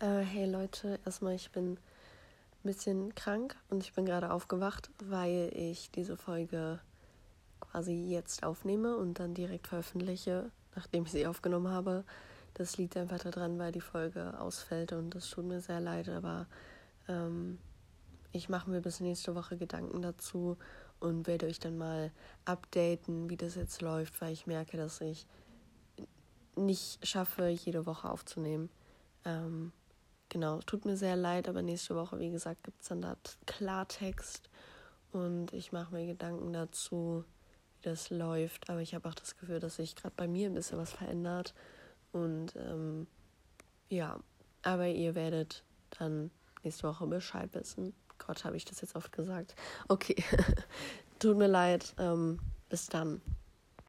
Äh, hey Leute, erstmal, ich bin ein bisschen krank und ich bin gerade aufgewacht, weil ich diese Folge quasi jetzt aufnehme und dann direkt veröffentliche, nachdem ich sie aufgenommen habe. Das liegt einfach daran, weil die Folge ausfällt und das tut mir sehr leid, aber ähm, ich mache mir bis nächste Woche Gedanken dazu und werde euch dann mal updaten, wie das jetzt läuft, weil ich merke, dass ich nicht schaffe, jede Woche aufzunehmen. Ähm, genau, tut mir sehr leid, aber nächste Woche, wie gesagt, gibt es dann da Klartext und ich mache mir Gedanken dazu, wie das läuft. Aber ich habe auch das Gefühl, dass sich gerade bei mir ein bisschen was verändert. Und ähm, ja, aber ihr werdet dann nächste Woche Bescheid wissen. Gott, habe ich das jetzt oft gesagt. Okay, tut mir leid. Ähm, bis dann.